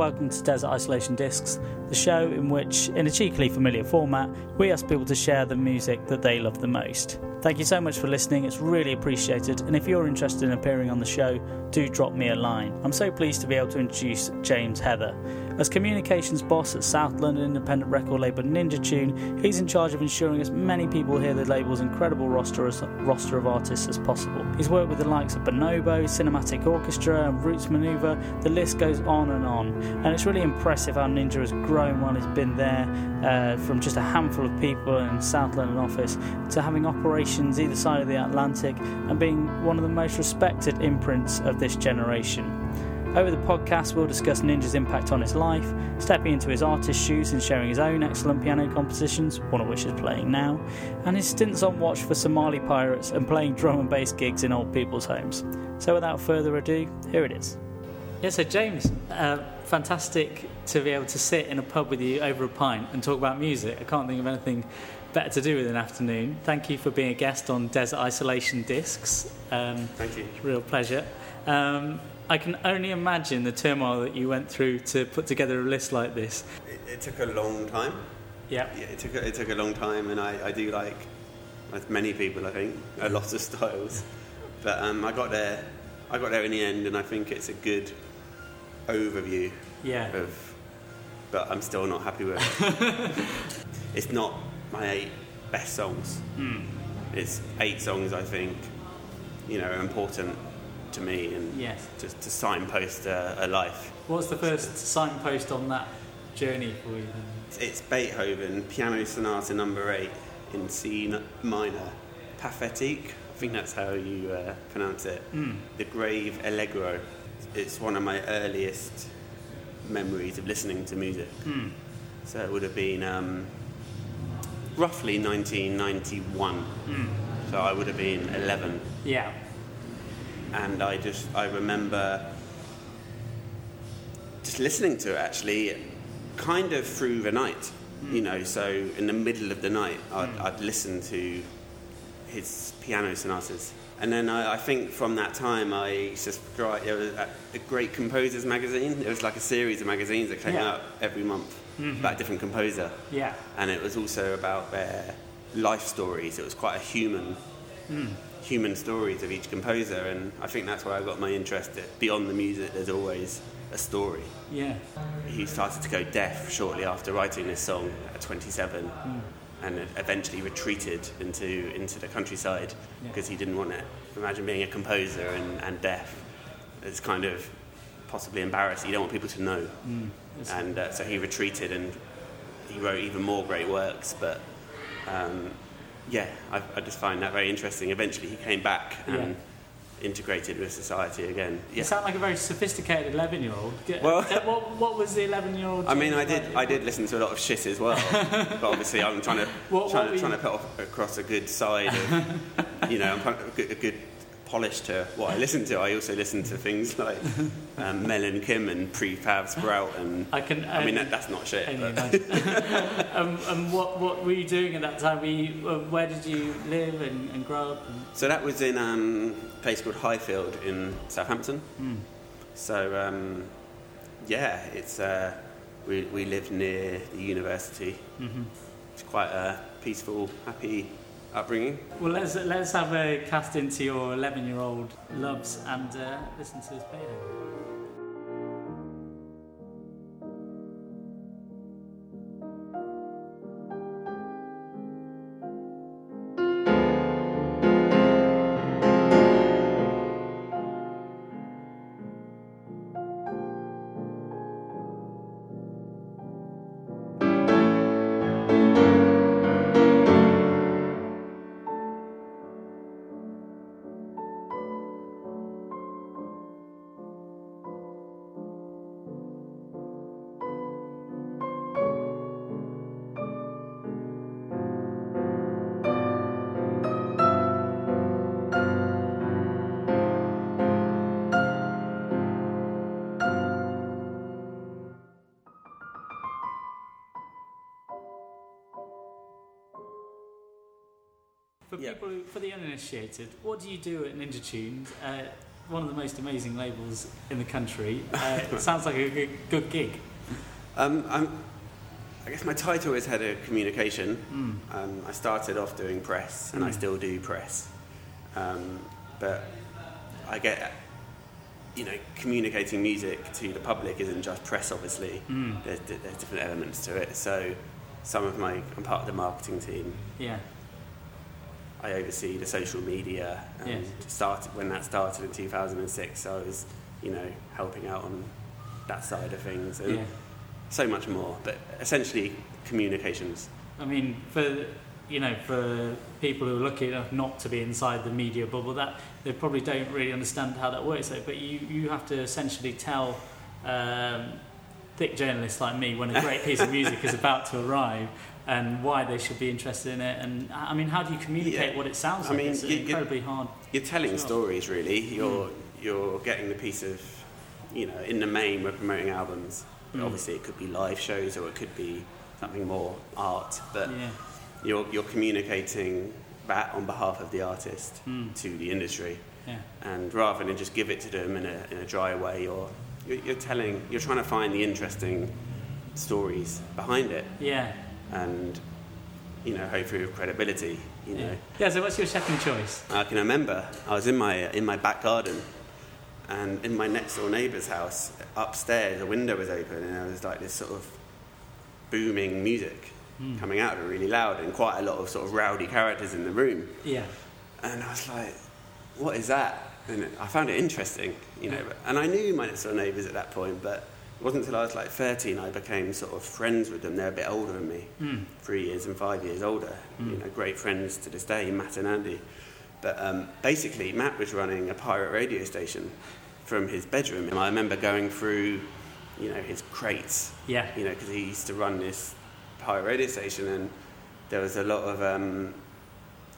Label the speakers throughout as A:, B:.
A: welcome to Desert Isolation Discs, the show in which, in a cheekily familiar format, we ask people to share the music that they love the most. Thank you so much for listening, it's really appreciated. And if you're interested in appearing on the show, do drop me a line. I'm so pleased to be able to introduce James Heather. As communications boss at South London independent record label Ninja Tune, he's in charge of ensuring as many people hear the label's incredible roster, as, roster of artists as possible. He's worked with the likes of Bonobo, Cinematic Orchestra, and Roots Manuva. The list goes on and on. And it's really impressive how Ninja has grown while he's been there, uh, from just a handful of people in South London office to having operations either side of the Atlantic and being one of the most respected imprints of this generation. Over the podcast, we'll discuss Ninja's impact on his life, stepping into his artist shoes and sharing his own excellent piano compositions, one of which is playing now, and his stints on watch for Somali pirates and playing drum and bass gigs in old people's homes. So, without further ado, here it is. Yeah, so James, uh, fantastic to be able to sit in a pub with you over a pint and talk about music. I can't think of anything better to do with an afternoon. Thank you for being a guest on Desert Isolation Discs.
B: Um, Thank you.
A: Real pleasure. Um, I can only imagine the turmoil that you went through to put together a list like this.
B: It, it took a long time.
A: Yeah.
B: yeah it took a, it took a long time, and I, I do like, like many people, I think, a lot of styles. But um, I got there. I got there in the end, and I think it's a good overview.
A: Yeah.
B: Of, but I'm still not happy with it. it's not my eight best songs.
A: Mm.
B: It's eight songs I think, you know, are important to me and
A: yes.
B: just to signpost a, a life.
A: What's the first signpost on that journey for you? Then?
B: It's Beethoven Piano Sonata Number Eight in C minor, Pathétique. I think that's how you uh, pronounce it.
A: Mm.
B: The Grave Allegro. It's one of my earliest memories of listening to music.
A: Mm.
B: So it would have been um, roughly 1991.
A: Mm.
B: So I would have been 11.
A: Yeah
B: and I just I remember just listening to it actually, kind of through the night. Mm. You know, so in the middle of the night, I'd, mm. I'd listen to his piano sonatas. And then I, I, think from that time, I subscribed. There was a, a, great composers magazine. It was like a series of magazines that came
A: yeah.
B: out every month
A: mm-hmm.
B: about a different composer.
A: Yeah.
B: And it was also about their life stories. It was quite a human
A: mm
B: human stories of each composer, and I think that's where I got my interest. That Beyond the music, there's always a story.
A: Yeah.
B: He started to go deaf shortly after writing this song at 27,
A: mm.
B: and eventually retreated into into the countryside because yeah. he didn't want it. Imagine being a composer and, and deaf. It's kind of possibly embarrassing. You don't want people to know.
A: Mm.
B: And uh, so he retreated and he wrote even more great works, but. Um, yeah, I, I, just find that very interesting. Eventually, he came back and yeah. integrated with society again.
A: Yeah. You sound like a very sophisticated eleven-year-old.
B: Well,
A: what, what, was the eleven-year-old?
B: I mean, I did I did listen to a lot of shit as well, but obviously, I'm trying to what, trying, what to, trying to put off, across a good side of, you know, I'm trying to, a good, a good polish to what I listen to. I also listen to things like um, Mel and Kim and Prefab Sprout, and
A: I can.
B: I mean, that, that's not shit.
A: um, and what what were you doing at that time? You, uh, where did you live and, and grow up? And...
B: So that was in um, a place called Highfield in Southampton.
A: Mm.
B: So um, yeah, it's uh, we we lived near the university.
A: Mm-hmm.
B: It's quite a peaceful, happy upbringing.
A: Well, let's let's have a cast into your 11 year old loves and uh, listen to this Beethoven. For yeah. people, who, for the uninitiated, what do you do at Ninja Tunes? Uh, one of the most amazing labels in the country. Uh, it sounds like a good, good gig.
B: Um, I'm, I guess my title is head of communication.
A: Mm.
B: Um, I started off doing press, and I
A: Mm.
B: still do press. Um, but I get, you know, communicating music to the public isn't just press. Obviously,
A: Mm.
B: there's, there's different elements to it. So, some of my, I'm part of the marketing team.
A: Yeah.
B: I oversee the social media. And
A: Yes.
B: started when that started in 2006. So I was, you know, helping out on that side of things, and
A: Yeah.
B: so much more. But essentially, communications.
A: I mean, for you know, for people who are lucky enough not to be inside the media bubble, that they probably don't really understand how that works. Though, but you you have to essentially tell um, thick journalists like me when a great piece of music is about to arrive and why they should be interested in it. And I mean, how do you communicate
B: Yeah.
A: what it sounds
B: I
A: like?
B: mean,
A: it's
B: you-
A: incredibly hard.
B: You're telling
A: Sure.
B: stories, really. You're you're getting the piece of, you know, in the main, we're promoting albums. But
A: Mm.
B: Obviously, it could be live shows or it could be something more art. But
A: Yeah.
B: you're you're communicating that on behalf of the artist
A: Mm.
B: to the industry,
A: Yeah.
B: and rather than just give it to them in a in a dry way, or you're, telling, you're trying to find the interesting stories behind it,
A: Yeah.
B: and you know, hopefully with credibility. You know.
A: Yeah. yeah. So, what's your second choice?
B: I can remember I was in my in my back garden, and in my next door neighbour's house upstairs, a window was open, and there was like this sort of booming music
A: Mm.
B: coming out of it really loud, and quite a lot of sort of rowdy characters in the room.
A: Yeah.
B: And I was like, "What is that?" And I found it interesting, you know. And I knew my next door neighbours at that point, but it wasn't until I was like 13 I became sort of friends with them. They're a bit older than me
A: Mm.
B: three years and five years older.
A: Mm.
B: You know, great friends to this day, Matt and Andy. But um, basically, Matt was running a pirate radio station from his bedroom, and I remember going through, you know, his crates.
A: Yeah.
B: You know, because he used to run this pirate radio station, and there was a lot of um,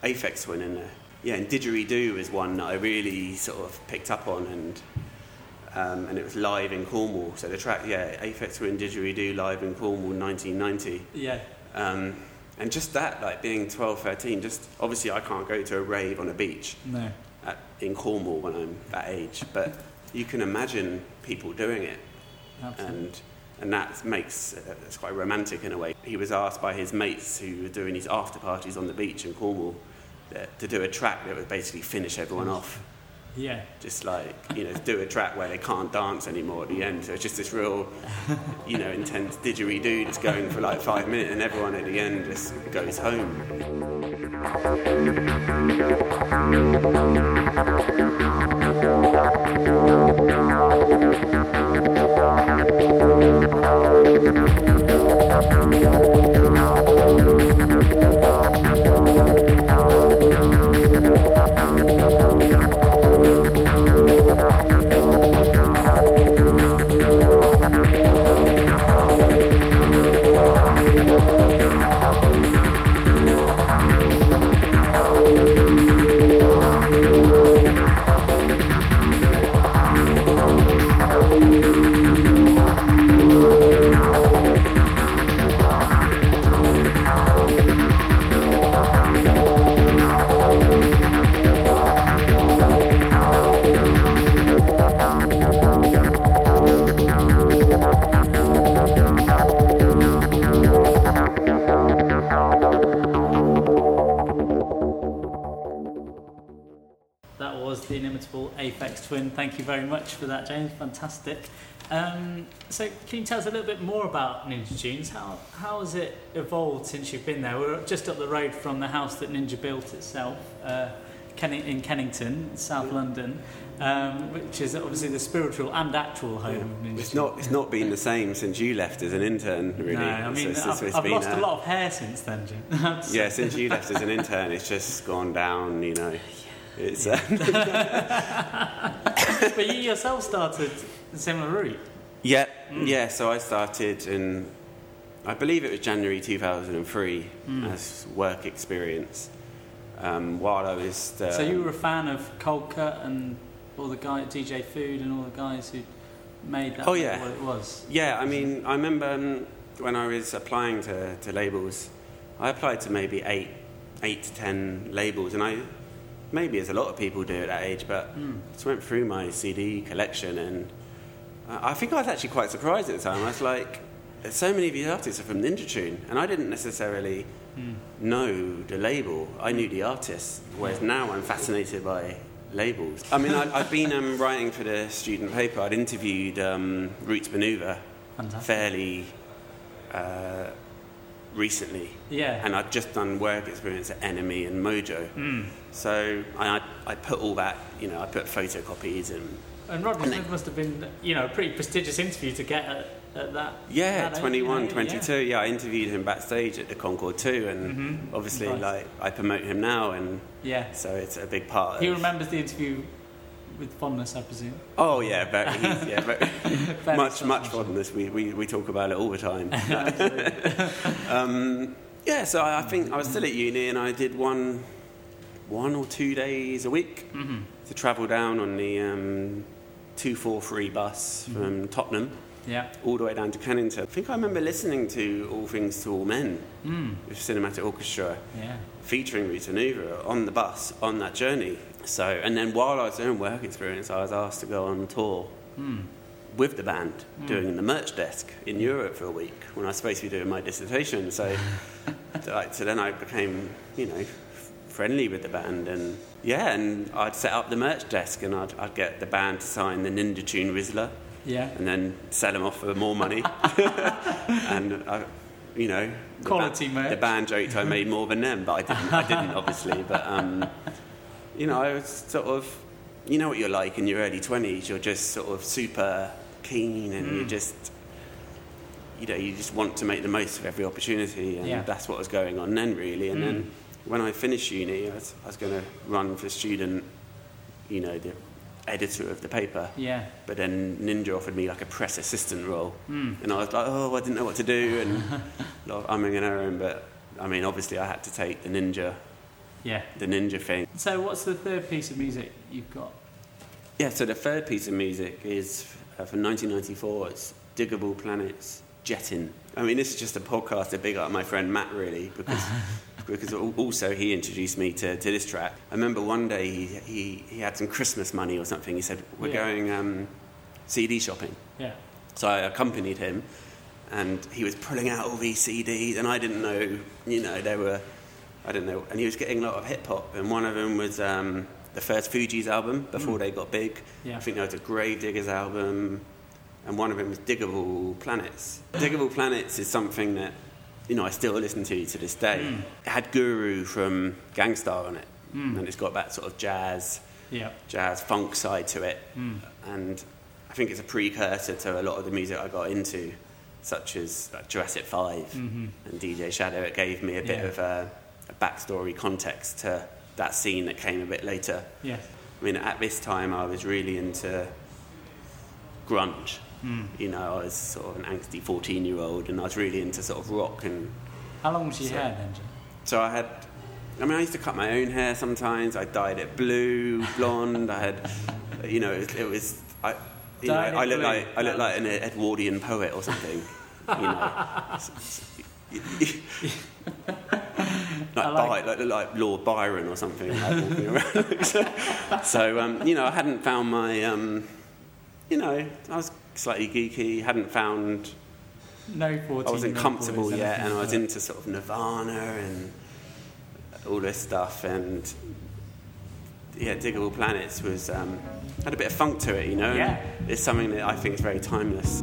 B: Aphex Twin in there. Yeah, and Didgeridoo is one that I really sort of picked up on, and um, and it was live in Cornwall. So the track, yeah, Aphex in Didgeridoo live in Cornwall, 1990.
A: Yeah.
B: Um, and just that, like being 12, 13, just obviously I can't go to a rave on a beach
A: No.
B: at, in Cornwall when I'm that age, but you can imagine people doing it,
A: Absolutely.
B: and and that makes uh, it's quite romantic in a way. He was asked by his mates who were doing these after parties on the beach in Cornwall Uh, to do a track that would basically finish everyone off,
A: Yeah.
B: just like you know, do a track where they can't dance anymore at the end. So it's just this real, you know, intense didgeridoo that's going for like five minutes, and everyone at the end just goes home.
A: Aphex Twin. Thank you very much for that, James. Fantastic. Um, so, can you tell us a little bit more about Ninja Tunes? How, how has it evolved since you've been there? We're just up the road from the house that Ninja built itself uh, in Kennington, South London, um, which is obviously the spiritual and actual home of Ninja
B: It's
A: Tunes.
B: not. It's not been the same since you left as an intern, really.
A: No, I mean, I've, I've
B: been
A: lost a
B: a-
A: lot of hair since then, Jim.
B: Yeah, since you left as an intern, it's just gone down. You know, it's. Uh,
A: but you yourself started a similar route.
B: yeah, yeah. So I started in, I believe it was January 2003
A: Mm.
B: as work experience. Um, while I was. The,
A: So you were a fan of Coldcut and all the guy DJ Food and all the guys who made that
B: Oh, yeah.
A: what it was.
B: Yeah, I mean, I remember um, when I was applying to, to labels, I applied to maybe eight, eight to ten labels, and I, maybe as a lot of people do at that age, but
A: Mm.
B: just went through my CD collection and I I think I was actually quite surprised at the time. I was like, so many of these artists are from Ninja Tune, and I didn't necessarily
A: Mm.
B: know the label. I knew the artists, whereas now I'm fascinated by labels. I mean, I, I've been um, writing for the student paper. I'd interviewed um, Roots Manuva
A: Fantastic.
B: fairly uh, recently,
A: Yeah.
B: and I'd just done work experience at NME and Mojo.
A: Mm.
B: So I, I put all that, you know, I put photocopies and
A: And Rodney Smith must have been, you know, a pretty prestigious interview to get at, at that.
B: yeah,
A: that age,
B: 21,
A: you know,
B: 22. Yeah. I interviewed him backstage at the Concorde 2, and
A: Mhm.
B: obviously,
A: Nice.
B: like, I promote him now, and
A: Yeah.
B: so it's a big part.
A: He
B: of,
A: remembers the interview with fondness, I presume.
B: Oh yeah, but he's, yeah,
A: Very
B: much much fondness. We, we we talk about it all the time. Um, yeah, so I, I think I was still at uni, and I did one one or two days a week
A: Mhm.
B: to travel down on the um, two four three bus
A: Mm-hmm.
B: from Tottenham
A: Yeah.
B: all the way down to Kennington. I think I remember listening to All Things to All Men
A: Mm.
B: with Cinematic Orchestra
A: Yeah.
B: featuring Roots Manuva on the bus on that journey. So, and then while I was doing work experience, I was asked to go on tour
A: Mm.
B: with the band doing the merch desk in Europe for a week when I was supposed to be doing my dissertation. So, like, so then I became, you know, f- friendly with the band and yeah, and I'd set up the merch desk and I'd, I'd get the band to sign the Ninja Tune Rizla
A: Yeah.
B: and then sell them off for more money. and I, you know, the
A: Quality
B: ba-
A: merch.
B: The band joked I made more than them, but I didn't. I didn't obviously. But um, you know, I was sort of, you know what you're like in your early twenties. You're just sort of super keen, and you
A: Mm.
B: just, you know, you just want to make the most of every opportunity, and
A: Yeah.
B: that's what was going on then, really. And then
A: Mm.
B: when I finished uni, I was, I was going to run for student, you know, the editor of the paper.
A: Yeah.
B: But then Ninja offered me like a press assistant role,
A: Mm.
B: and I was like, oh, I didn't know what to do, and a lot of umming and ahhing. But I mean, obviously, I had to take the Ninja,
A: Yeah.
B: the Ninja thing.
A: So, what's the third piece of music you've got?
B: Yeah. So the third piece of music is uh, from 1994. It's Digable Planets Jetting. I mean, this is just a podcast to big up my friend Matt, really, because because also he introduced me to, to this track. I remember one day he, he, he had some Christmas money or something. He said, "We're
A: Yeah.
B: going um, CD shopping."
A: Yeah.
B: So I accompanied him, and he was pulling out all these CDs, and I didn't know, you know, there were, I don't know, and he was getting a lot of hip hop, and one of them was um, the first Fugees album before they got big.
A: Yeah.
B: I think there was a Gravediggaz album, and one of them was Digable Planets. Digable Planets is something that, you know, I still listen to to this day.
A: Mm.
B: It had Guru from Gang Starr on it,
A: Mm.
B: and it's got that sort of jazz,
A: Yeah.
B: jazz funk side to it
A: Mm.
B: and I think it's a precursor to a lot of the music I got into, such as like Jurassic 5
A: Mhm.
B: and DJ Shadow. It gave me a bit
A: Yeah.
B: of a backstory context to that scene that came a bit later.
A: Yeah.
B: I mean, at this time, I was really into grunge.
A: Mm.
B: You know, I was sort of an angsty 14 year old, and I was really into sort of rock. And
A: How long was your
B: So-
A: hair then,
B: so I had, I mean, I used to cut my own hair sometimes. I dyed it blue, blonde. I had, you know, it, it was, I, you know,
A: Dyed
B: I look like I look like an Edwardian poet or something. You know. like,
A: like-
B: like, like Lord Byron or something, like so, so, um, you know, I hadn't found my, um, you know, I was slightly geeky, hadn't found
A: No 14
B: I wasn't comfortable
A: boys,
B: yet, and I was into sort of Nirvana and all this stuff, and yeah, Digable Planets was um, had a bit of funk to it, you know.
A: Yeah.
B: it's something that I think is very timeless.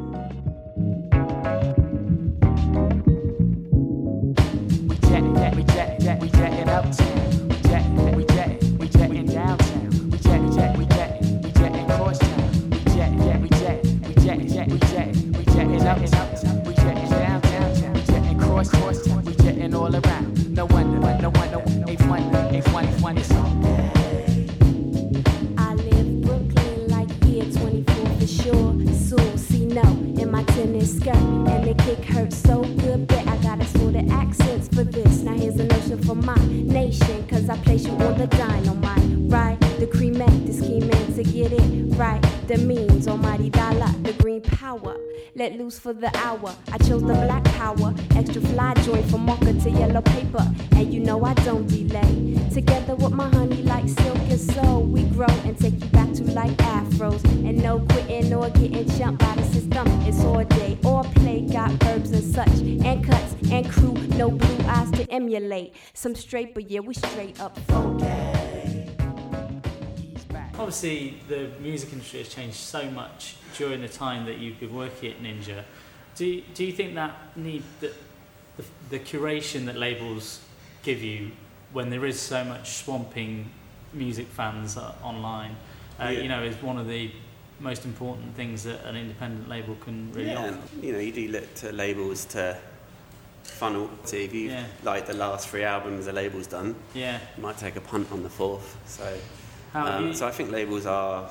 C: Jetting uptown. We jetting, we jetting, we jetting downtown. We jetting, jet, we jetting, we jetting crosstown. We jetting, jet, we jetting, we jetting, jet, we jetting, we jetting uptown. We jetting down, downtown. We jetting cross, crosstown. We jetting all around. No wonder, no wonder, ain't funny, ain't funny, funny song.
D: I live Brooklyn like year 24 for sure. Soon see no in my tennis skirt. And the kick hurts so good, bet I place you on the dynamite, right? The cremate, the scheming to get it right. The means, almighty dollar, the green power. Let loose for the hour. I chose the black power, extra fly joy from marker to yellow paper. And you know I don't delay. Together with my honey like silk and soul, we grow and take you back to like afros. And no quitting or getting jumped by the system. It's all day all play, got verbs and such, and cuts and crew, no blue eyes to emulate. Some straight, but yeah, we straight up funky.
A: Obviously, the music industry has changed so much during the time that you've been working at Ninja. Do you, do you think that need that the, the curation that labels give you when there is so much swamping music fans uh, online, uh,
B: Yeah.
A: you know, is one of the most important things that an independent label can really
B: yeah,
A: offer?
B: you know, you do look to labels to funnel. So if you
A: Yeah.
B: like the last three albums the label's done,
A: Yeah.
B: you might take a punt on the fourth. So, um, so I think labels are,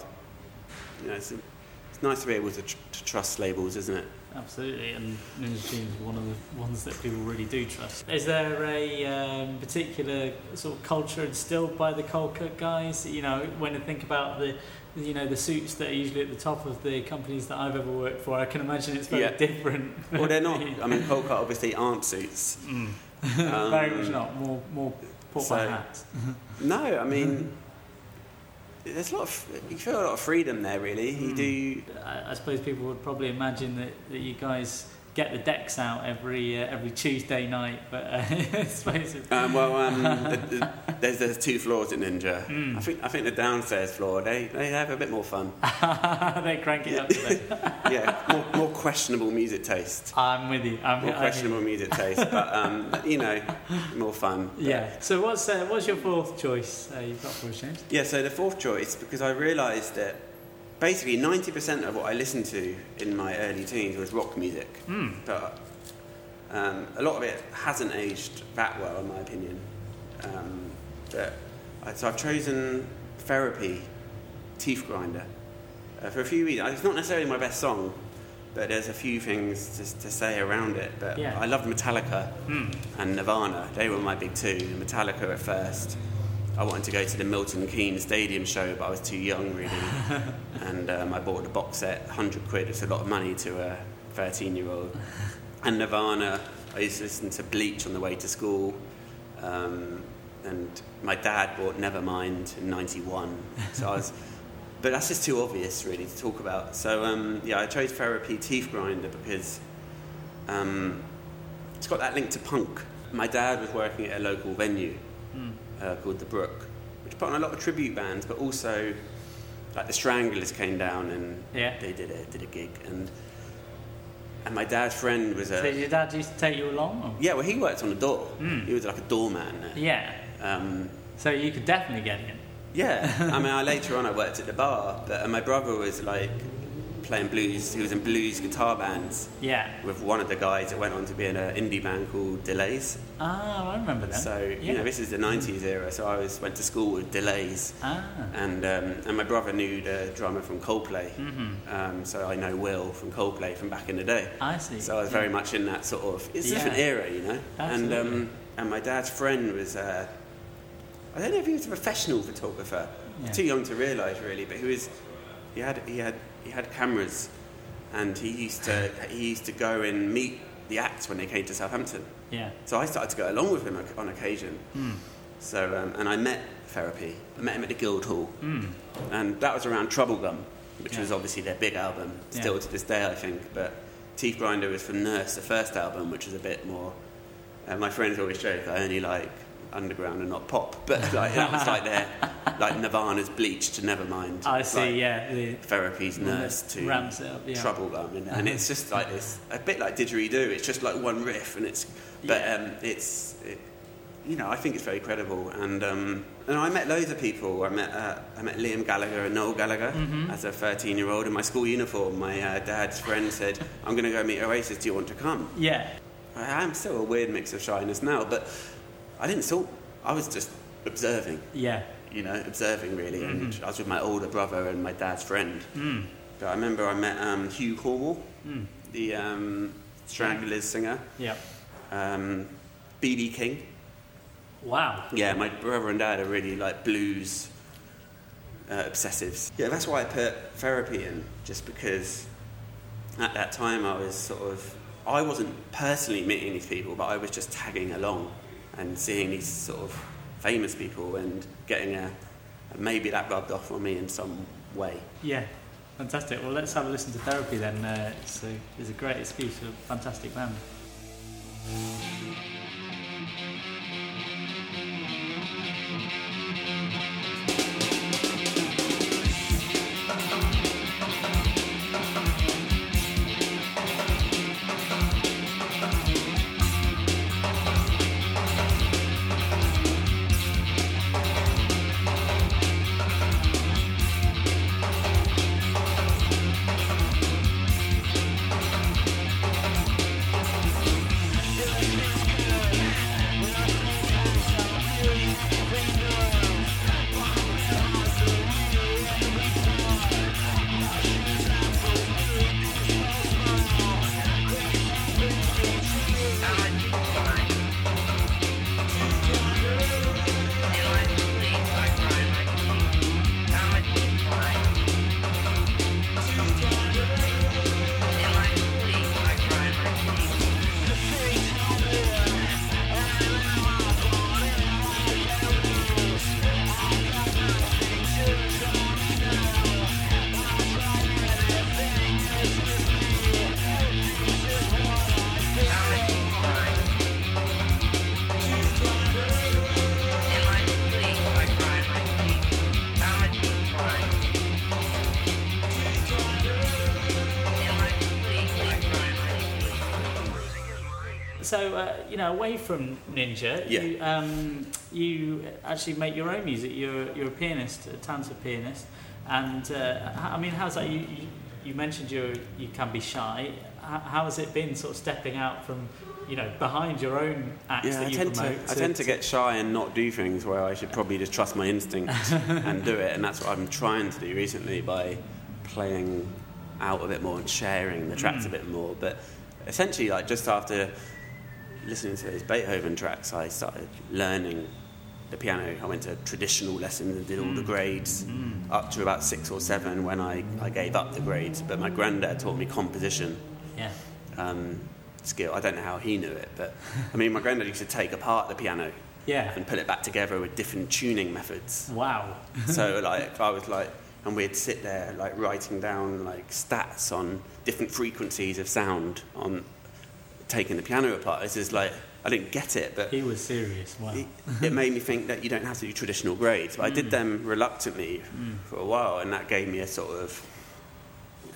B: you know, it's, it's nice to be able to, tr- to trust labels, isn't it?
A: Absolutely, and Ninja Tune is one of the ones that people really do trust. Is there a um, particular sort of culture instilled by the Coldcut guys? You know, when I think about the, you know, the suits that are usually at the top of the companies that I've ever worked for, I can imagine it's very
B: Yeah.
A: different.
B: Well, they're not. I mean, Cut obviously aren't suits.
A: Mm.
B: Um,
A: very much not. More, more by
B: so-
A: hat.
B: No, I mean, there's a lot of you feel a lot of freedom there. Really, you
A: Mm.
B: do.
A: I, I suppose people would probably imagine that, that you guys get the decks out every uh, every Tuesday night, but uh, I suppose it's,
B: Um, well, um, the, the, there's there's two floors at Ninja.
A: Mm.
B: I think I think the downstairs floor they, they have a bit more fun.
A: they crank it up. a bit.
B: yeah, more, more questionable music taste.
A: I'm with you. I'm
B: More
A: I hear
B: questionable
A: you.
B: music taste, but um, you know, more fun. But-
A: Yeah. So what's uh, what's your fourth choice uh, you've got for us, James?
B: Yeah, so the fourth choice, because I realised that basically 90% of what I listened to in my early teens was rock music.
A: Hmm.
B: But um, a lot of it hasn't aged that well, in my opinion. Um, but, I- so I've chosen Therapy, Teeth Grinder, uh, for a few reasons. It's not necessarily my best song, but there's a few things to, to say around it. But
A: Yeah.
B: I loved Metallica
A: Hmm.
B: and Nirvana. They were my big two. Metallica at first. I wanted to go to the Milton Keynes Stadium show, but I was too young, really. and um, I bought the box set, 100 quid. It's a lot of money to a 13 year old. And Nirvana, I used to listen to Bleach on the way to school. Um, and my dad bought Nevermind in 91. So I was. But that's just too obvious, really, to talk about. So, um, yeah, I chose Therapy Teeth Grinder because um, it's got that link to punk. My dad was working at a local venue
A: Hmm.
B: Uh, called The Brook, which put on a lot of tribute bands, but also like the Stranglers came down and
A: Yeah.
B: they did a did a gig, and and my dad's friend was
A: So
B: a
A: your dad used to take you along? Or?
B: yeah, well he worked on the door.
A: Mm.
B: He was like a doorman. There.
A: Yeah.
B: Um,
A: So you could definitely get in.
B: yeah, I mean, I, later on I worked at the bar, but my brother was like playing blues. He was in blues guitar bands
A: Yeah.
B: with one of the guys that went on to be in an indie band called Delays.
A: Ah, I remember that.
B: So
A: yeah.
B: you know, this is the '90s era. So I was went to school with Delays,
A: ah.
B: and um, and my brother knew the drummer from Coldplay.
A: hmm
B: Um, so I know Will from Coldplay from back in the day.
A: I see.
B: So I was very much in that sort of it's a
A: Yeah.
B: different era, you know. And um, and my dad's friend was uh, I don't know if he was a professional photographer.
A: Yeah.
B: Too young to realise really, but he was he had he had he had cameras, and he used to he used to go and meet the acts when they came to Southampton.
A: Yeah.
B: So I started to go along with him on occasion.
A: Mm.
B: So um, and I met Therapy. I met him at the Guildhall
A: Mm.
B: and that was around Troublegum, which
A: Yeah.
B: was obviously their big album, still
A: Yeah.
B: to this day, I think. But Teeth Grinder was from Nurse, the first album, which was a bit more. Uh, my friends always joke I only like underground and not pop, but like that was like their like Nirvana's Bleach to Nevermind.
A: I see.
B: like
A: yeah. The,
B: Therapy's Nurse to
A: ramps it up. Yeah.
B: Troublegum, and, and it's just like this, a bit like Didgeridoo. It's just like one riff, and it's, but
A: Yeah.
B: um, it's, it, you know, I think it's very credible. And um, and I met loads of people. I met uh, I met Liam Gallagher and Noel Gallagher
A: Mhm.
B: as a 13 year old in my school uniform. My uh, dad's friend said, "I'm going to go meet Oasis. Do you want to come?"
A: Yeah.
B: I am still a weird mix of shyness now, but I didn't sort. I was just observing,
A: Yeah.
B: you know, observing really. And
A: Mhm.
B: I was with my older brother and my dad's friend.
A: Mm.
B: But I remember I met um, Hugh Cornwell,
A: Mm.
B: the um, Stranglers singer,
A: Yeah.
B: um, BB King.
A: Wow.
B: Yeah, my brother and dad are really like blues uh, obsessives. Yeah, that's why I put therapy in, just because at that time I was sort of I wasn't personally meeting these people, but I was just tagging along and seeing these sort of famous people and getting a maybe that rubbed off on me in some way.
A: Yeah, fantastic. Well, let's have a listen to Therapy then. Uh, it's, a, it's a great excuse, for a fantastic band. Know, away from Ninja,
B: Yeah.
A: you, um, you actually make your own music. You're, you're a pianist, a talented pianist. And, uh, I mean, how's that? You, you, you mentioned you you can be shy. How has it been sort of stepping out from, you know, behind your own acts
B: Yeah,
A: that
B: I
A: you
B: tend, to,
A: promote?
B: I tend to get shy and not do things where I should probably just trust my instinct and do it. And that's what I'm trying to do recently by playing out a bit more and sharing the tracks a bit more. But essentially, like just after listening to those Beethoven tracks, I started learning the piano. I went to traditional lessons and did all the grades up to about six or seven when I, I gave up the grades. But my granddad taught me composition
A: Yeah.
B: um, skill. I don't know how he knew it, but I mean, my granddad used to take apart the piano
A: Yeah.
B: and put it back together with different tuning methods.
A: Wow.
B: so, like, I was like, and we'd sit there like writing down like stats on different frequencies of sound on taking the piano apart. This is like I didn't get it, but
A: He was serious. Wow.
B: it, it made me think that you don't have to do traditional grades. But I did them reluctantly for a while, and that gave me a sort of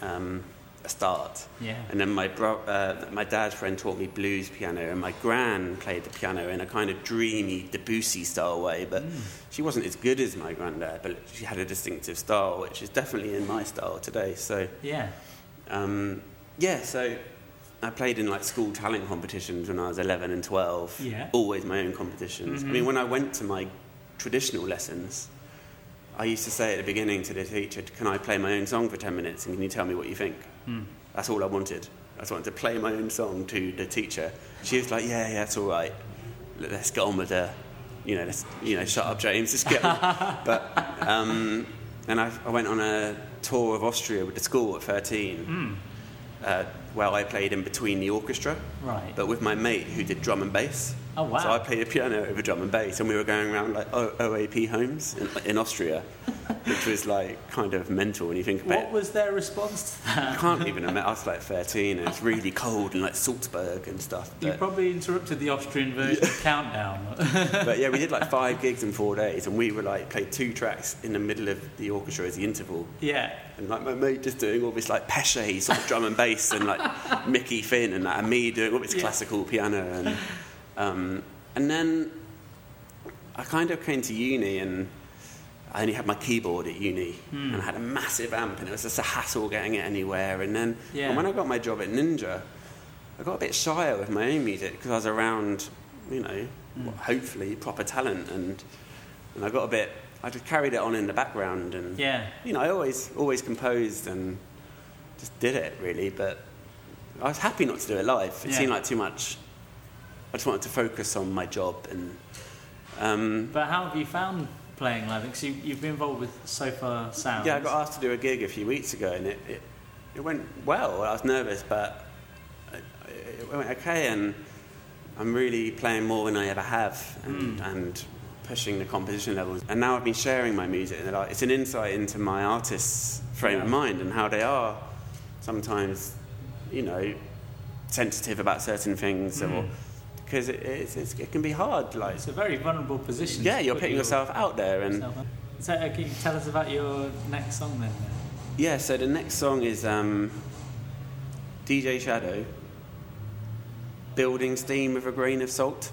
B: um, a start.
A: Yeah.
B: And then my bro- uh, my dad's friend taught me blues piano, and my gran played the piano in a kind of dreamy Debussy style way. But she wasn't as good as my granddad, but she had a distinctive style, which is definitely in my style today. So
A: Yeah.
B: um, yeah, so I played in like school talent competitions when I was 11 and 12.
A: Yeah.
B: Always my own competitions. I mean, mm-hmm. when I went to my traditional lessons, I used to say at the beginning to the teacher, Can I play my own song for 10 minutes and can you tell me what you think? Hmm. That's all I wanted. I just wanted to play my own song to the teacher. She was like, Yeah, yeah, that's all right. Let's get on with the, you know, let's, you know, shut up, James. Let's get on. but, um, and I, I went on a tour of Austria with the school at 13 hmm. Uh, where I played in between the orchestra,
A: Right.
B: but with my mate who did drum and bass.
A: Oh, wow.
B: So I played the piano over drum and bass, and we were going around like o- OAP homes in, in Austria, which was like kind of mental when you think about
A: What
B: it.
A: What was their response to that?
B: I can't even remember. I was like 13, and it's really cold and like Salzburg and stuff.
A: You probably interrupted the Austrian version of Countdown.
B: but yeah, we did like five gigs in four days, and we were like played two tracks in the middle of the orchestra as the interval.
A: yeah.
B: And like my mate just doing all this like Pesce sort of drum and bass and like Mickey Finn and, like, and me doing all this
A: Yeah.
B: classical piano and um, and then I kind of came to uni and I only had my keyboard at uni
A: Hmm.
B: and I had a massive amp and it was just a hassle getting it anywhere and then
A: Yeah.
B: and when I got my job at Ninja I got a bit shyer with my own music because I was around you know
A: Hmm.
B: hopefully proper talent and and I got a bit I just carried it on in the background and
A: Yeah.
B: you know, I always always composed and just did it really, but I was happy not to do it live. It
A: Yeah.
B: seemed like too much. I just wanted to focus on my job and um,
A: But how have you found playing live? Because you, you've been involved with Sofar Sounds.
B: yeah, I got asked to do a gig a few weeks ago and it, it it went well. I was nervous, but it, it went okay, and I'm really playing more than I ever have, and, and pushing the composition levels. And now I've been sharing my music, and it's an insight into my artist's frame of mind and how they are sometimes, you know, sensitive about certain things, or because it, it's, it's, it can be hard. Like,
A: It's a very vulnerable position.
B: yeah, you're putting
A: your-
B: yourself out there, and.
A: So, uh, can you tell us about your next song then?
B: Yeah, so the next song is um, DJ Shadow, Building Steam with a Grain of Salt.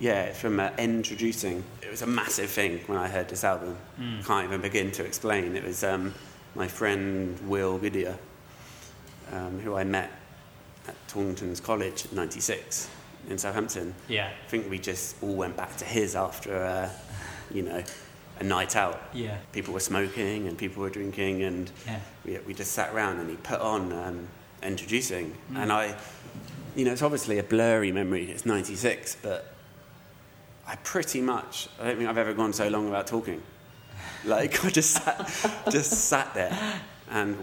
B: Yeah, it's from uh, Introducing. It was a massive thing when I heard this album. Can't even begin to explain. It was um, my friend Will Goodyear, um, who I met at Taunton's College in 96 in Southampton.
A: Yeah.
B: I think we just all went back to his after, uh, you know, a night out
A: Yeah.
B: people were smoking and people were drinking and
A: Yeah.
B: we, we just sat around and he put on um, introducing
A: Mm.
B: and i you know it's obviously a blurry memory it's 96 but i pretty much i don't think i've ever gone so long without talking like i just sat just sat there and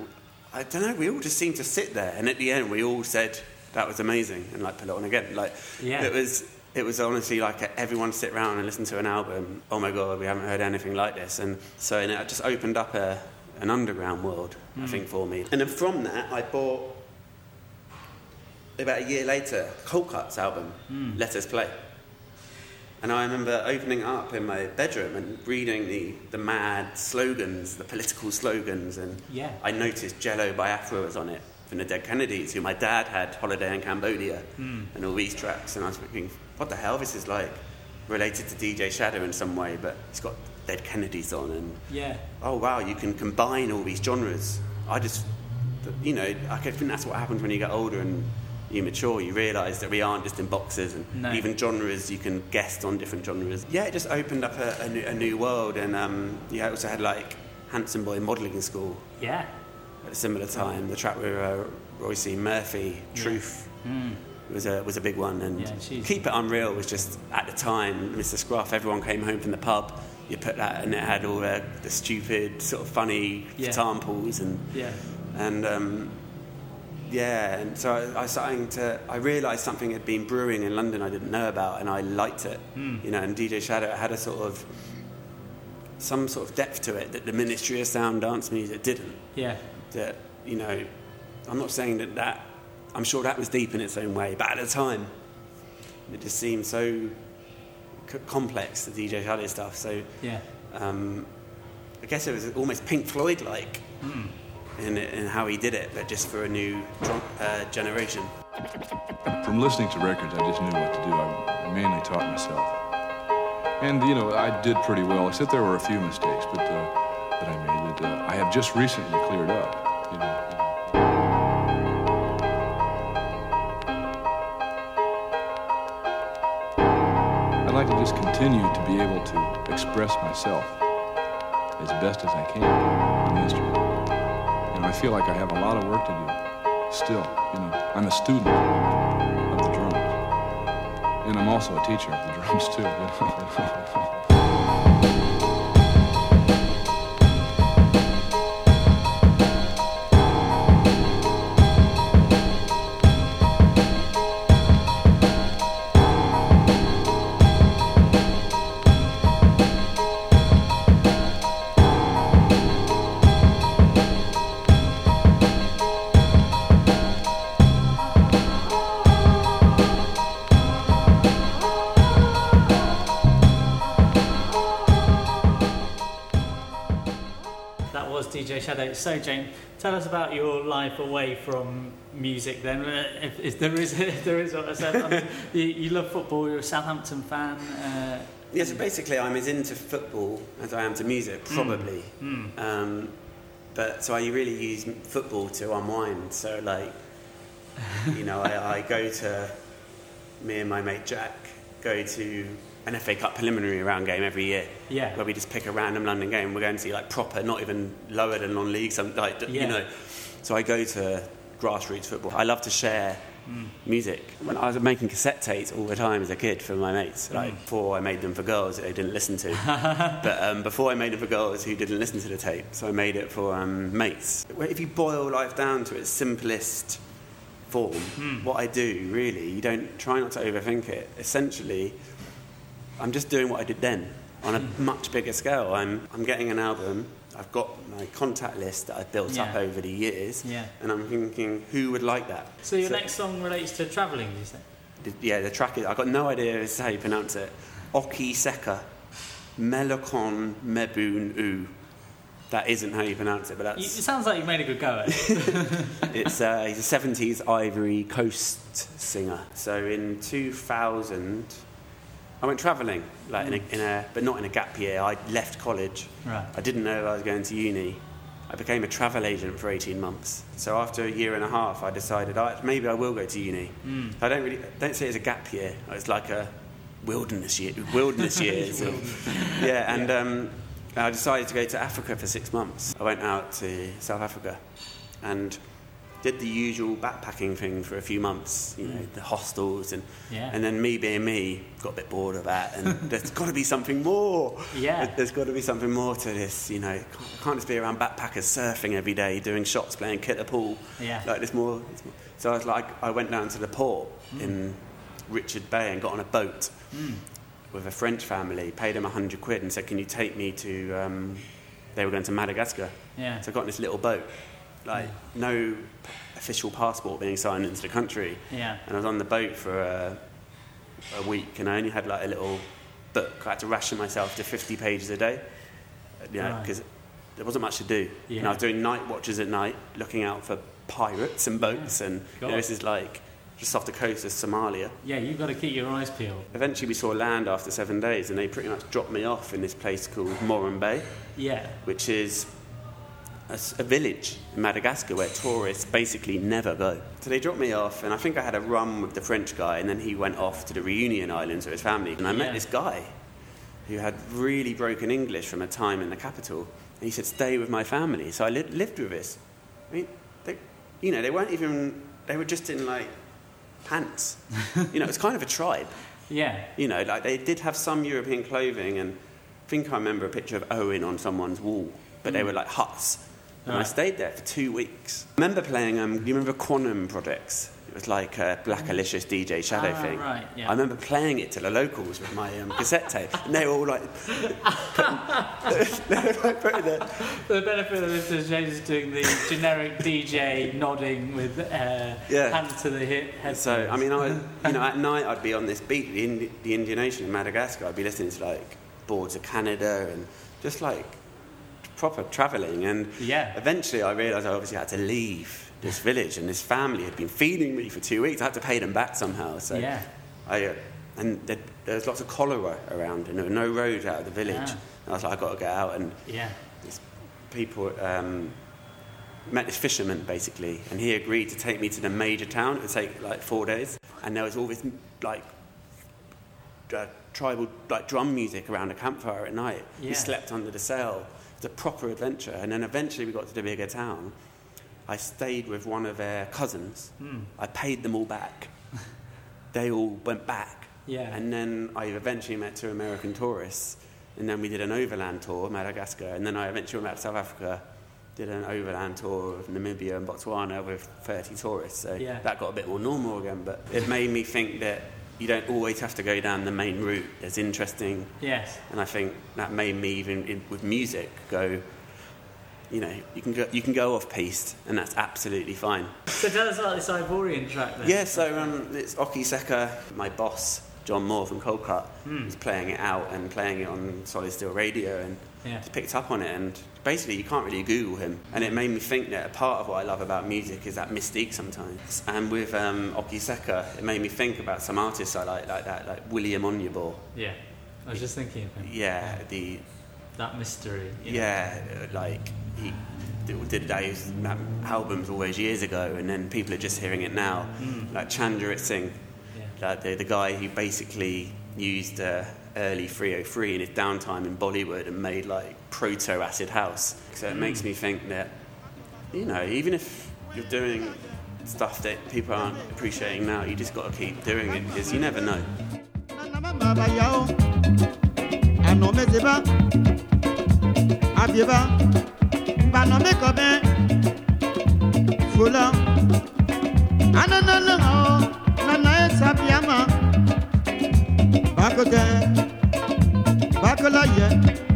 B: i don't know we all just seemed to sit there and at the end we all said that was amazing and like put it on again like
A: Yeah.
B: it was it was honestly like a, everyone sit around and listen to an album. Oh my god, we haven't heard anything like this, and so and it just opened up a, an underground world, I mm. think, for me. And then from that, I bought about a year later Coldcut's album, mm. Let Us Play. And I remember opening up in my bedroom and reading the, the mad slogans, the political slogans, and
A: Yeah.
B: I noticed Jello Biafra was on it from the Dead Kennedys, who my dad had Holiday in Cambodia and all these tracks. And I was thinking, what the hell? This is like related to DJ Shadow in some way, but it's got Dead Kennedys on. And
A: Yeah.
B: oh wow, you can combine all these genres. I just, you know, I think that's what happens when you get older and you mature. You realise that we aren't just in boxes, and
A: No.
B: even genres you can guest on different genres. Yeah, it just opened up a, a, new, a new world, and um, yeah, I also had like Handsome Boy modelling school
A: Yeah.
B: At a similar time. The track with uh, Róisín Murphy, Truth. Was a, was a big one, and
A: Yeah,
B: Keep It Unreal was just at the time, Mr. Scruff. Everyone came home from the pub. You put that, and it had all the, the stupid, sort of funny
A: Yeah.
B: samples, and
A: Yeah.
B: and um, yeah, and so I, I was starting to. I realised something had been brewing in London I didn't know about, and I liked it. You know, and DJ Shadow had a sort of some sort of depth to it that the Ministry of Sound dance music didn't
A: Yeah.
B: That you know i'm not saying that that i'm sure that was deep in its own way but at the time it just seemed so c- complex the dj Shadow stuff so
A: Yeah.
B: um, i guess it was almost pink floyd like in, in how he did it but just for a new drum, uh, generation
E: From listening to records, I just knew what to do. I, I mainly taught myself. And, you know, I did pretty well, except there were a few mistakes but, uh, that I made that uh, I have just recently cleared up. Like to just continue to be able to express myself as best as I can the instrument. And I feel like I have a lot of work to do still. You know, I'm a student of the drums. And I'm also a teacher of the drums too. You know?
A: Shadow. So, Jane, tell us about your life away from music. Then, uh, if, if there is, there is. What I said. I mean, you, you love football. You're a Southampton fan. Uh,
B: yeah so basically i'm as into football as i am to music probably Um, but so i really use football to unwind so like you know I, I go to me and my mate jack go to an FA Cup preliminary round game every year.
A: Yeah.
B: Where we just pick a random London game. We're going to see like proper, not even lower than non-league. Some like
A: Yeah.
B: you know. So I go to grassroots football. I love to share music. When I was making cassette tapes all the time as a kid for my mates, like
A: Mm.
B: before I made them for girls that they didn't listen to. but um, before I made them for girls who didn't listen to the tape, so I made it for um, mates. If you boil life down to its simplest form,
A: Hmm.
B: what I do really, you don't try not to overthink it. Essentially, I'm just doing what I did then on a much bigger scale. I'm, I'm getting an album. I've got my contact list that I've built up over the years,
A: Yeah.
B: and I'm thinking, who would like that?
A: So your next song relates to travelling, you say?
B: The- yeah, the track is. I've got no idea as to how you pronounce it. Oki Seka, Melokon Mebun U. That isn't how you pronounce it, but
A: You, it sounds like you made a good go at it.
B: it's uh, he's a 70s Ivory Coast singer. So in 2000, I went travelling, like in a, in a, but not in a gap year. I left college.
A: Right.
B: I didn't know I was going to uni. I became a travel agent for 18 months. So after a year and a half, I decided oh, maybe I will go to uni. I don't really don't say it's a gap year. It's like a wilderness year, wilderness years. or- yeah, and Um, I decided to go to Africa for six months. I went out to South Africa and did the usual backpacking thing for a few months. You know, the hostels and
A: Yeah.
B: and then me being me, got a bit bored of that. And there's got to be something more.
A: Yeah.
B: There's got to be something more to this, you know. Can't, can't just be around backpackers surfing every day, doing shots, playing killer pool.
A: Yeah.
B: Like there's more, there's more. So I was like, I went down to the port
A: Mm.
B: in Richard Bay and got on a boat with a French family, paid them a hundred quid, and said, "Can you take me to?" Um, they were going to Madagascar.
A: Yeah.
B: So I got in this little boat, like no official passport being signed into the country.
A: Yeah.
B: And I was on the boat for a, a week, and I only had like a little book. I had to ration myself to 50 pages a day, you know,
A: Right.
B: because there wasn't much to do. And I was doing night watches at night, looking out for pirates and boats, and you know, this is like just off the coast of Somalia.
A: Yeah, you've got to keep your eyes peeled.
B: Eventually, we saw land after seven days, and they pretty much dropped me off in this place called Moran Bay,
A: Yeah.
B: which is a, a village in Madagascar where tourists basically never go. So they dropped me off, and I think I had a run with the French guy, and then he went off to the Reunion Islands with his family. And I met this guy who had really broken English from a time in the capital, and he said, "Stay with my family." So I li- lived with this. I mean, they, you know, they weren't even. They were just in like pants. you know, it was kind of a tribe.
A: Yeah.
B: You know, like they did have some European clothing, and I think I remember a picture of Owen on someone's wall, but they hmm. were like huts. And I stayed there for two weeks. I remember playing, um, you remember Quannum Projects? It was like a Blackalicious DJ Shadow
A: Ah,
B: thing.
A: right, yeah.
B: I remember playing it to the locals with my um, cassette tape, and they were all like, putting, they were like putting
A: For the benefit of the listeners, James is doing the generic DJ nodding with uh,
B: Yeah.
A: hand to the hip head.
B: So, I mean, I, was- you know, at night I'd be on this beat, the, Indi- the Indian Ocean in Madagascar. I'd be listening to like Boards of Canada and just like proper travelling. And
A: Yeah.
B: eventually I realised I obviously had to leave this village, and this family had been feeding me for two weeks. I had to pay them back somehow. So,
A: Yeah.
B: I, uh, and there, there was lots of cholera around, and there were no roads out of the village.
A: Ah.
B: And I was like, I've got to get out. And
A: yeah.
B: this people um, met this fisherman basically, and he agreed to take me to the major town. It would take like four days, and there was all this like uh, tribal like drum music around a campfire at night.
A: Yeah.
B: We slept under the sail. A proper adventure, and then eventually we got to the bigger town. I stayed with one of their cousins.
A: Hmm.
B: I paid them all back. they all went back.
A: Yeah.
B: And then I eventually met two American tourists, and then we did an overland tour Madagascar, and then I eventually went back to South Africa, did an overland tour of Namibia and Botswana with 30 tourists. So
A: Yeah.
B: that got a bit more normal again, but it made me think that you don't always have to go down the main route. There's interesting,
A: Yes.
B: and I think that made me even in, with music go. You know, you can go you can go off piste, and that's absolutely fine.
A: So tell us about this Ivorian track then.
B: Yeah, so um, it's Oki Seka, my boss, Jon Moore from Coldcut,
A: Hmm.
B: was playing it out and playing it on Solid Steel Radio and
A: Yeah.
B: picked up on it. And basically, you can't really Google him. And it made me think that a part of what I love about music is that mystique sometimes. And with um, Oki Seka, it made me think about some artists I like, like that, like William Onyeabor.
A: Yeah. I was just thinking of him.
B: Yeah, the
A: That mystery. you know.
B: yeah, like he did, those albums all those years ago, and then people are just hearing it now. Like Charanjit Singh,
A: Yeah.
B: like the, the guy who basically used uh, early 303 in his downtime in Bollywood and made like proto acid house. So it makes me think that, you know, even if you're doing stuff that people aren't appreciating now. You just got to keep doing it because you never know.
F: Ananalŋɔ nanaye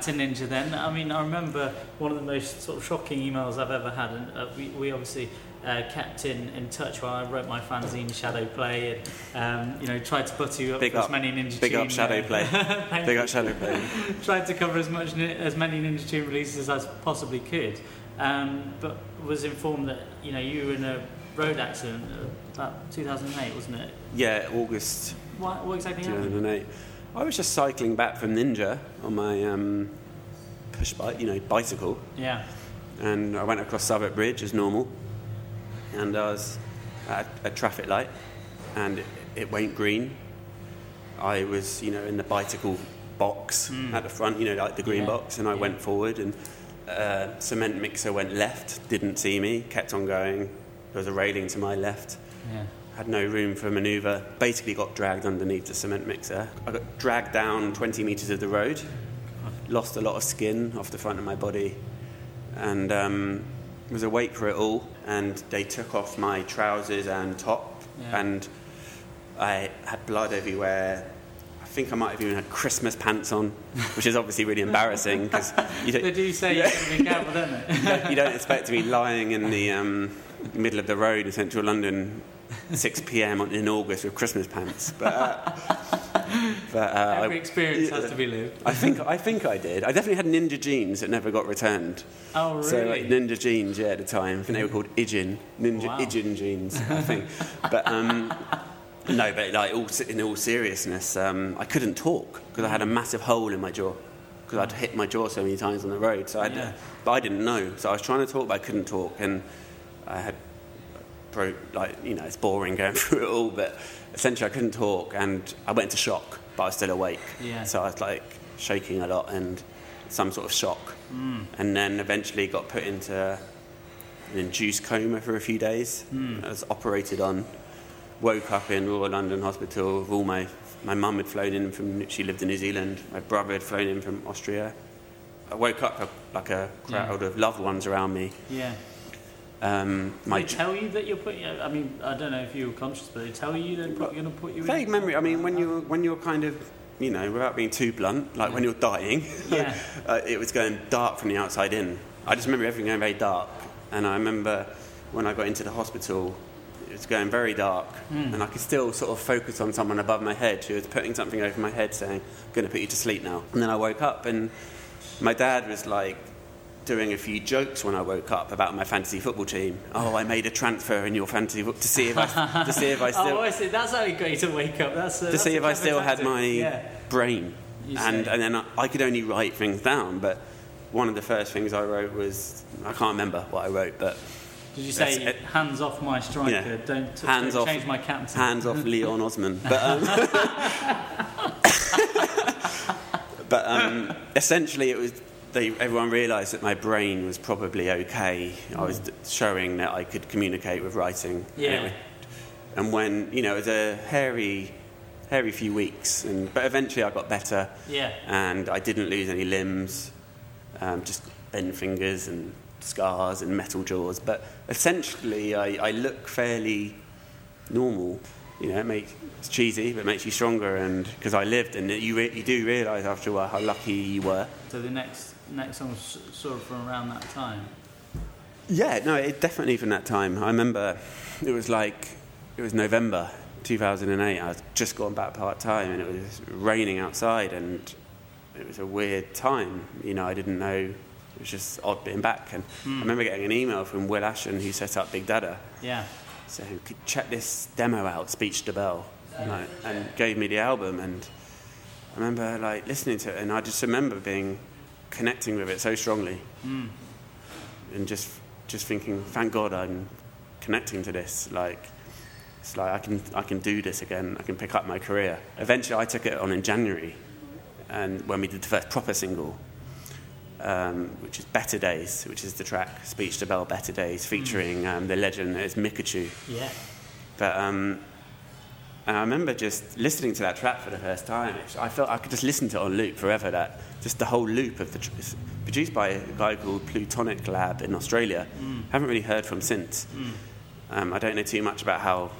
A: back, to Ninja then. I mean, I remember one of the most sort of shocking emails I've ever had, and uh, we, we obviously uh, kept in, in touch while I wrote my fanzine Shadow Play, and um, you know tried to put you up
B: Big
A: as
B: up.
A: many Ninja
B: Big up
A: Tune,
B: Shadow
A: uh,
B: Play. Big up Shadow Play.
A: tried to cover as much as many Ninja Tune releases as I possibly could, um, but was informed that you know you were in a road accident uh, about 2008, wasn't it?
B: Yeah, August
A: What, what exactly happened?
B: 2008. I was just cycling back from Ninja on my um, push bike, you know, bicycle,
A: Yeah.
B: and I went across Southwark Bridge as normal, and I was at a traffic light, and it, it went green. I was, you know, in the bicycle box at the front, you know, like the green
A: Yeah.
B: box, and I
A: Yeah.
B: went forward, and uh, cement mixer went left, didn't see me, kept on going. There was a railing to my left.
A: Yeah.
B: Had no room for manoeuvre, basically got dragged underneath the cement mixer. I got dragged down 20 metres of the road, lost a lot of skin off the front of my body, and um, was awake for it all. And they took off my trousers and top,
A: Yeah.
B: and I had blood everywhere. I think I might have even had Christmas pants on, which is obviously really embarrassing because you
A: They
B: don't,
A: do say
B: Yeah.
A: you got to be careful, don't they?
B: you don't- you don't expect to be lying in the um, middle of the road in central London, 6 p.m. on- in August with Christmas pants. But, uh, but uh,
A: Every
B: I,
A: experience has to be lived.
B: I think I think I did. I definitely had ninja jeans that never got returned.
A: Oh, really?
B: So like ninja jeans, yeah, at the time. I think they were called Ijin, ninja
A: Wow.
B: Ijin jeans, I think. but um, no, but like all, in all seriousness, um, I couldn't talk because I had a massive hole in my jaw because I'd hit my jaw so many times on the road. So I,
A: Yeah.
B: but I didn't know. So I was trying to talk, but I couldn't talk, and I had broke like you know it's boring going through it all, but essentially I couldn't talk, and I went into shock, but I was still awake.
A: Yeah.
B: So I was like shaking a lot and some sort of shock, hmm. and then eventually got put into an induced coma for a few days. Hmm. I was operated on. Woke up in Royal London Hospital. with All my my mum had flown in from. She lived in New Zealand. My brother had flown in from Austria. I woke up like a crowd of loved ones around me.
A: Yeah.
B: Um, my
A: they tell you that you're putting. I mean, I don't know if you were conscious, but they tell you they're going to put you
B: vague
A: in.
B: memory. I mean, when you're when you're kind of, you know, without being too blunt, like when you're dying,
A: Yeah.
B: uh, it was going dark from the outside in. I just remember everything going very dark, and I remember when I got into the hospital, it was going very dark,
A: Hmm.
B: and I could still sort of focus on someone above my head who was putting something over my head, saying, "I'm going to put you to sleep now." And then I woke up, and my dad was like. Doing a few jokes when I woke up about my fantasy football team. Oh, I made a transfer in your fantasy to see if I to see if I still
A: Oh, I see. That's how you to wake up. That's uh,
B: to
A: that's
B: see if I still had my
A: Yeah.
B: brain.
A: You
B: And,
A: say.
B: and then I, I could only write things down, but one of the first things I wrote was I can't remember what I wrote, but
A: Did you say
B: it.
A: hands off my striker?
B: Yeah.
A: Don't, t-
B: hands
A: don't
B: off,
A: change my captain.
B: hands off Leon Osman. But, um, but um, essentially, it was they, everyone realised that my brain was probably okay. I was showing that I could communicate with writing. And, it
A: Yeah.
B: and when you know, it was a hairy, hairy few weeks, and but eventually I got better.
A: Yeah.
B: and I didn't lose any limbs, um, just bent fingers and scars and metal jaws. But essentially, I, I look fairly normal. You know, it makes it's cheesy, but it makes you stronger. And because I lived, and you re- you do realise after a while how lucky you were.
A: So the next next song was sort of from around that time.
B: Yeah, no, it definitely from that time. I remember it was like it was November 2008. I was just gone back part time, and it was raining outside, and it was a weird time. You know, I didn't know. It was just odd being back, and hmm. I remember getting an email from Will Ashon, who set up Big Dada,
A: Yeah.
B: saying, "Could check this demo out, Speech Debelle," and gave me the album, and I remember like listening to it, and I just remember being connecting with it so strongly, and just just thinking, thank God I'm connecting to this. Like it's like I can I can do this again. I can pick up my career. Eventually, I took it on in January, and when we did the first proper single, um, which is Better Days, which is the track Speech Debelle Better Days, featuring um, the legend is Micachu.
A: Yeah.
B: But um, and I remember just listening to that track for the first time. I felt I could just listen to it on loop forever. That just the whole loop of the tr- produced by a guy called Plutonic Lab in Australia. Mm. Haven't really heard from since. Mm. Um, I don't know too much about how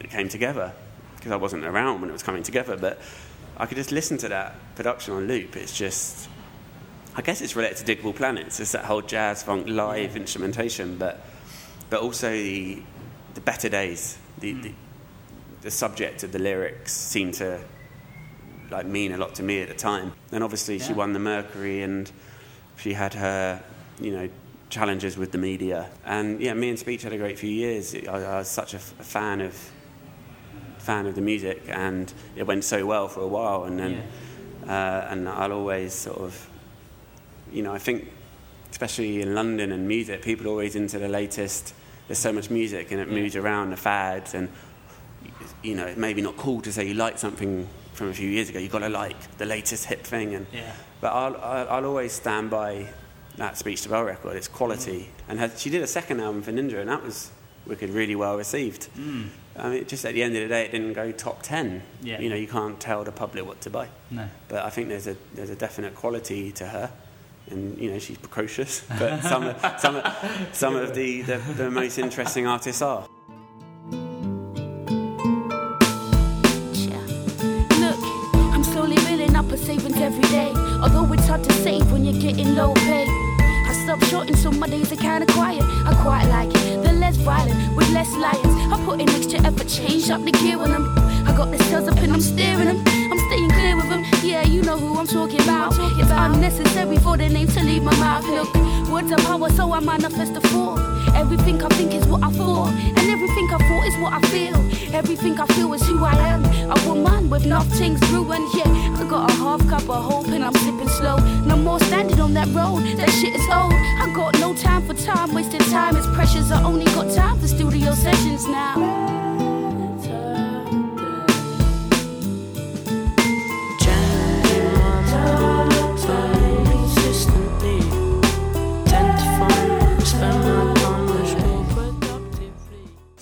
B: it came together because I wasn't around when it was coming together. But I could just listen to that production on loop. It's just I guess it's related to Digable Planets. It's that whole jazz funk live instrumentation, but but also the the better days. The, the mm. the subject of the lyrics seem to like mean a lot to me at the time. And obviously, she won the Mercury, and she had her you know challenges with the media. And yeah, me and Speech had a great few years. I, I was such a, f- a fan of fan of the music, and it went so well for a while. And then uh, and I'll always sort of you know, I think especially in London and music, people are always into the latest. There's so much music and it moves around the fads, and you know, it may be not cool to say you like something from a few years ago. You've got to like the latest hip thing, and
A: Yeah.
B: but I'll, I'll, I'll always stand by that Speech Debelle record. It's quality, and had, she did a second album for Ninja, and that was wicked, really well received.
A: Mm.
B: I mean, just at the end of the day, it didn't go top ten.
A: Yeah.
B: You know, you can't tell the public what to buy.
A: No.
B: But I think there's a there's a definite quality to her, and you know she's precocious. But some of, some of, some of the, the, the most interesting artists are.
D: A savings every day. Although it's hard to save when you're getting low pay. I stopped shorting, so my days are kinda quiet. I quite like it. The less violent, with less lions. I put in extra effort, change up the gear when I'm. I got the tails up and I'm steering them. I'm staying clear with them. Yeah, you know who I'm talking about. It's unnecessary for the name to leave my mouth. Look, words are power, so I manifest the form. Everything I think is what I thought, and everything I thought is what I feel. Everything I feel is who I am. A woman with nothing's ruined. Yeah, I got a half cup of hope and I'm sipping slow. No more standing on that road. That shit is old. I got no time for time, wasting time. It's precious. I only got time for studio sessions now.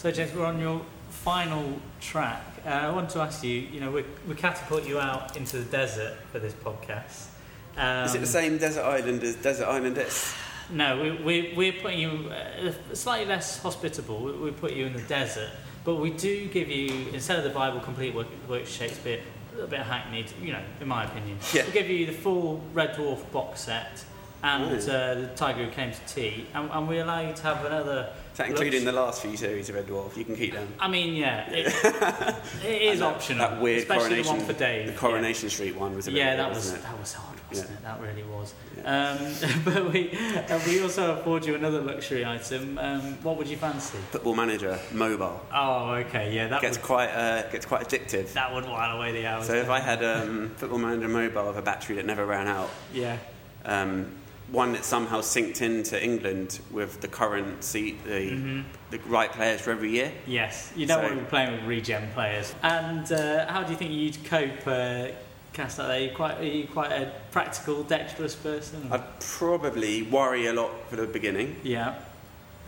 A: So, James, we're on your final track. Uh, I want to ask you, you know, we, we catapult you out into the desert for this podcast. Um,
B: Is it the same desert island as Desert Island is?
A: No, we, we, we're putting you uh, slightly less hospitable. We, we put you in the desert, but we do give you, instead of the Bible complete work, work Shakespeare, a little bit of hackneyed, you know, in my opinion.
B: Yeah.
A: We give you the full Red Dwarf box set and uh, the Tiger Who Came to Tea, and, and we allow you to have another.
B: That including the last few series of Red Dwarf? You can keep them.
A: I mean, yeah, it, it is
B: that-
A: optional.
B: That weird
A: especially
B: coronation,
A: the one for Dave.
B: the
A: yeah.
B: Coronation Street one was a bit
A: Yeah, that was that was hard, wasn't
B: Yeah.
A: it? That really was. Um, but we uh, we also afford you another luxury item. Um, what would you fancy?
B: Football Manager mobile
A: Oh, okay, yeah, that
B: gets
A: would
B: quite uh, gets quite addictive.
A: that would while away the hours.
B: So if I had um, Football Manager mobile with a battery that never ran out,
A: yeah,
B: um, one that somehow synced into England with the current seat, the
A: Mm-hmm.
B: the right players for every year.
A: yes, you don't
B: So-
A: want to be playing with regen players. And uh, how do you think you'd cope? Uh, Cast out there, are you quite, are you quite a practical, dexterous person?
B: I'd probably worry a lot for the beginning,
A: yeah,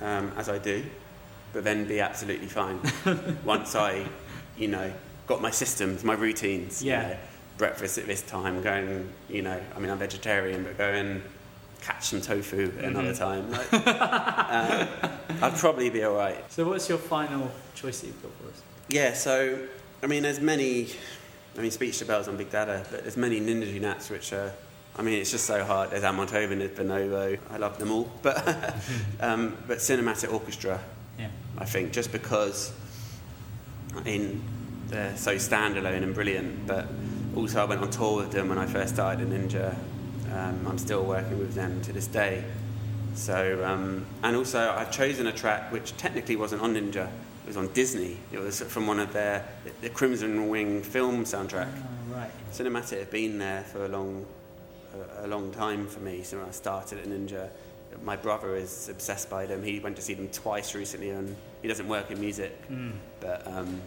B: um, as I do, but then be absolutely fine once I, you know, got my systems, my routines. you
A: Yeah.
B: know, breakfast at this time, going, you know, I mean, I'm vegetarian, but go and catch some tofu at another time. Like, uh, I'd probably be all right.
A: So what's your final choice that you've got for us?
B: Yeah, so, I mean, there's many, I mean, Speech Debelle's on Big Dada, but there's many Ninja Nats which are, I mean, it's just so hard. There's Amon Tobin, there's Bonobo, I love them all. But, um, but Cinematic Orchestra,
A: Yeah.
B: I think, just because, I mean, they're so standalone and brilliant, but also I went on tour with them when I first started in Ninja. Um, I'm still working with them to this day. So, um, and also I've chosen a track which technically wasn't on Ninja. It was on Disney. It was from one of their the Crimson Wing film soundtrack.
A: Oh, right.
B: Cinematic have been there for a long, a, a long time for me. So when I started at Ninja, my brother is obsessed by them. He went to see them twice recently, and he doesn't work in music,
A: Mm.
B: but um,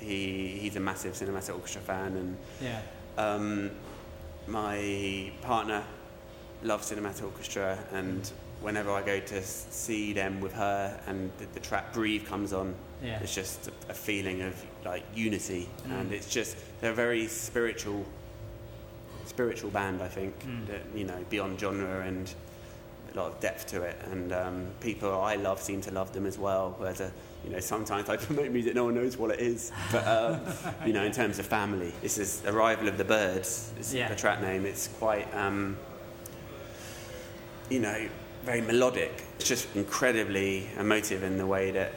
B: he he's a massive Cinematic Orchestra fan, and
A: Yeah.
B: um, my partner loves Cinematic Orchestra, and whenever I go to see them with her, and the, the track "Breathe" comes on,
A: Yeah.
B: it's just a, a feeling of like unity,
A: Mm.
B: and it's just they're a very spiritual, spiritual band. I think
A: Mm.
B: that you know beyond genre and a lot of depth to it, and um, people I love seem to love them as well. Whereas, uh, you know, sometimes I promote music, no one knows what it is, but um, you know, in terms of family, this is "Arrival of the Birds." Is
A: Yeah.
B: the track name. It's quite, um, you know, very melodic. It's just incredibly emotive in the way that.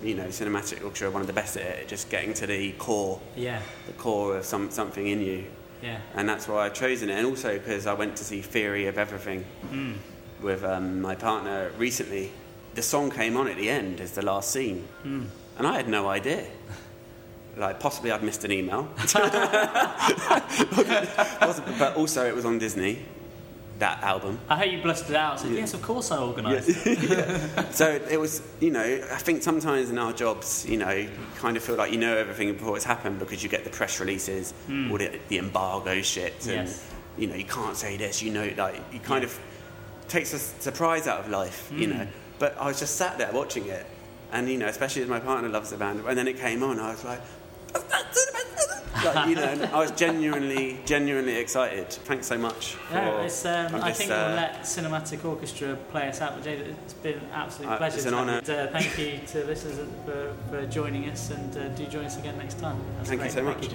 B: You know, cinematic orchestra are one of the best at it, just getting to the core,
A: Yeah.
B: the core of some, something in you
A: Yeah.
B: and that's why I've chosen it. And also because I went to see Theory of Everything
A: Mm.
B: with um, my partner recently. The song came on at the end as the last scene,
A: Mm.
B: and I had no idea. Like possibly I'd missed an email, but also it was on Disney, that album.
A: I hope you blustered out. Said, yes, of course I organised.
B: So it was, you know, I think sometimes in our jobs, you know, you kind of feel like you know everything before it's happened because you get the press releases,
A: Mm.
B: all the, the embargo shit, and
A: Yes.
B: you know, you can't say this, you know, like you kind of takes a surprise out of life, you
A: Mm.
B: know. But I was just sat there watching it, and you know, especially as my partner loves the band, and then it came on, I was like. like, you know, I was genuinely, genuinely excited. Thanks so much. For-
A: it's, um, I think
B: uh,
A: we'll let Cinematic Orchestra play us out. But Jade, it's been an absolute
B: Uh,
A: pleasure.
B: it's an honour.
A: And, uh, thank you to listeners for, for joining us, and uh, do join us again next time. That's
B: Thank you so much.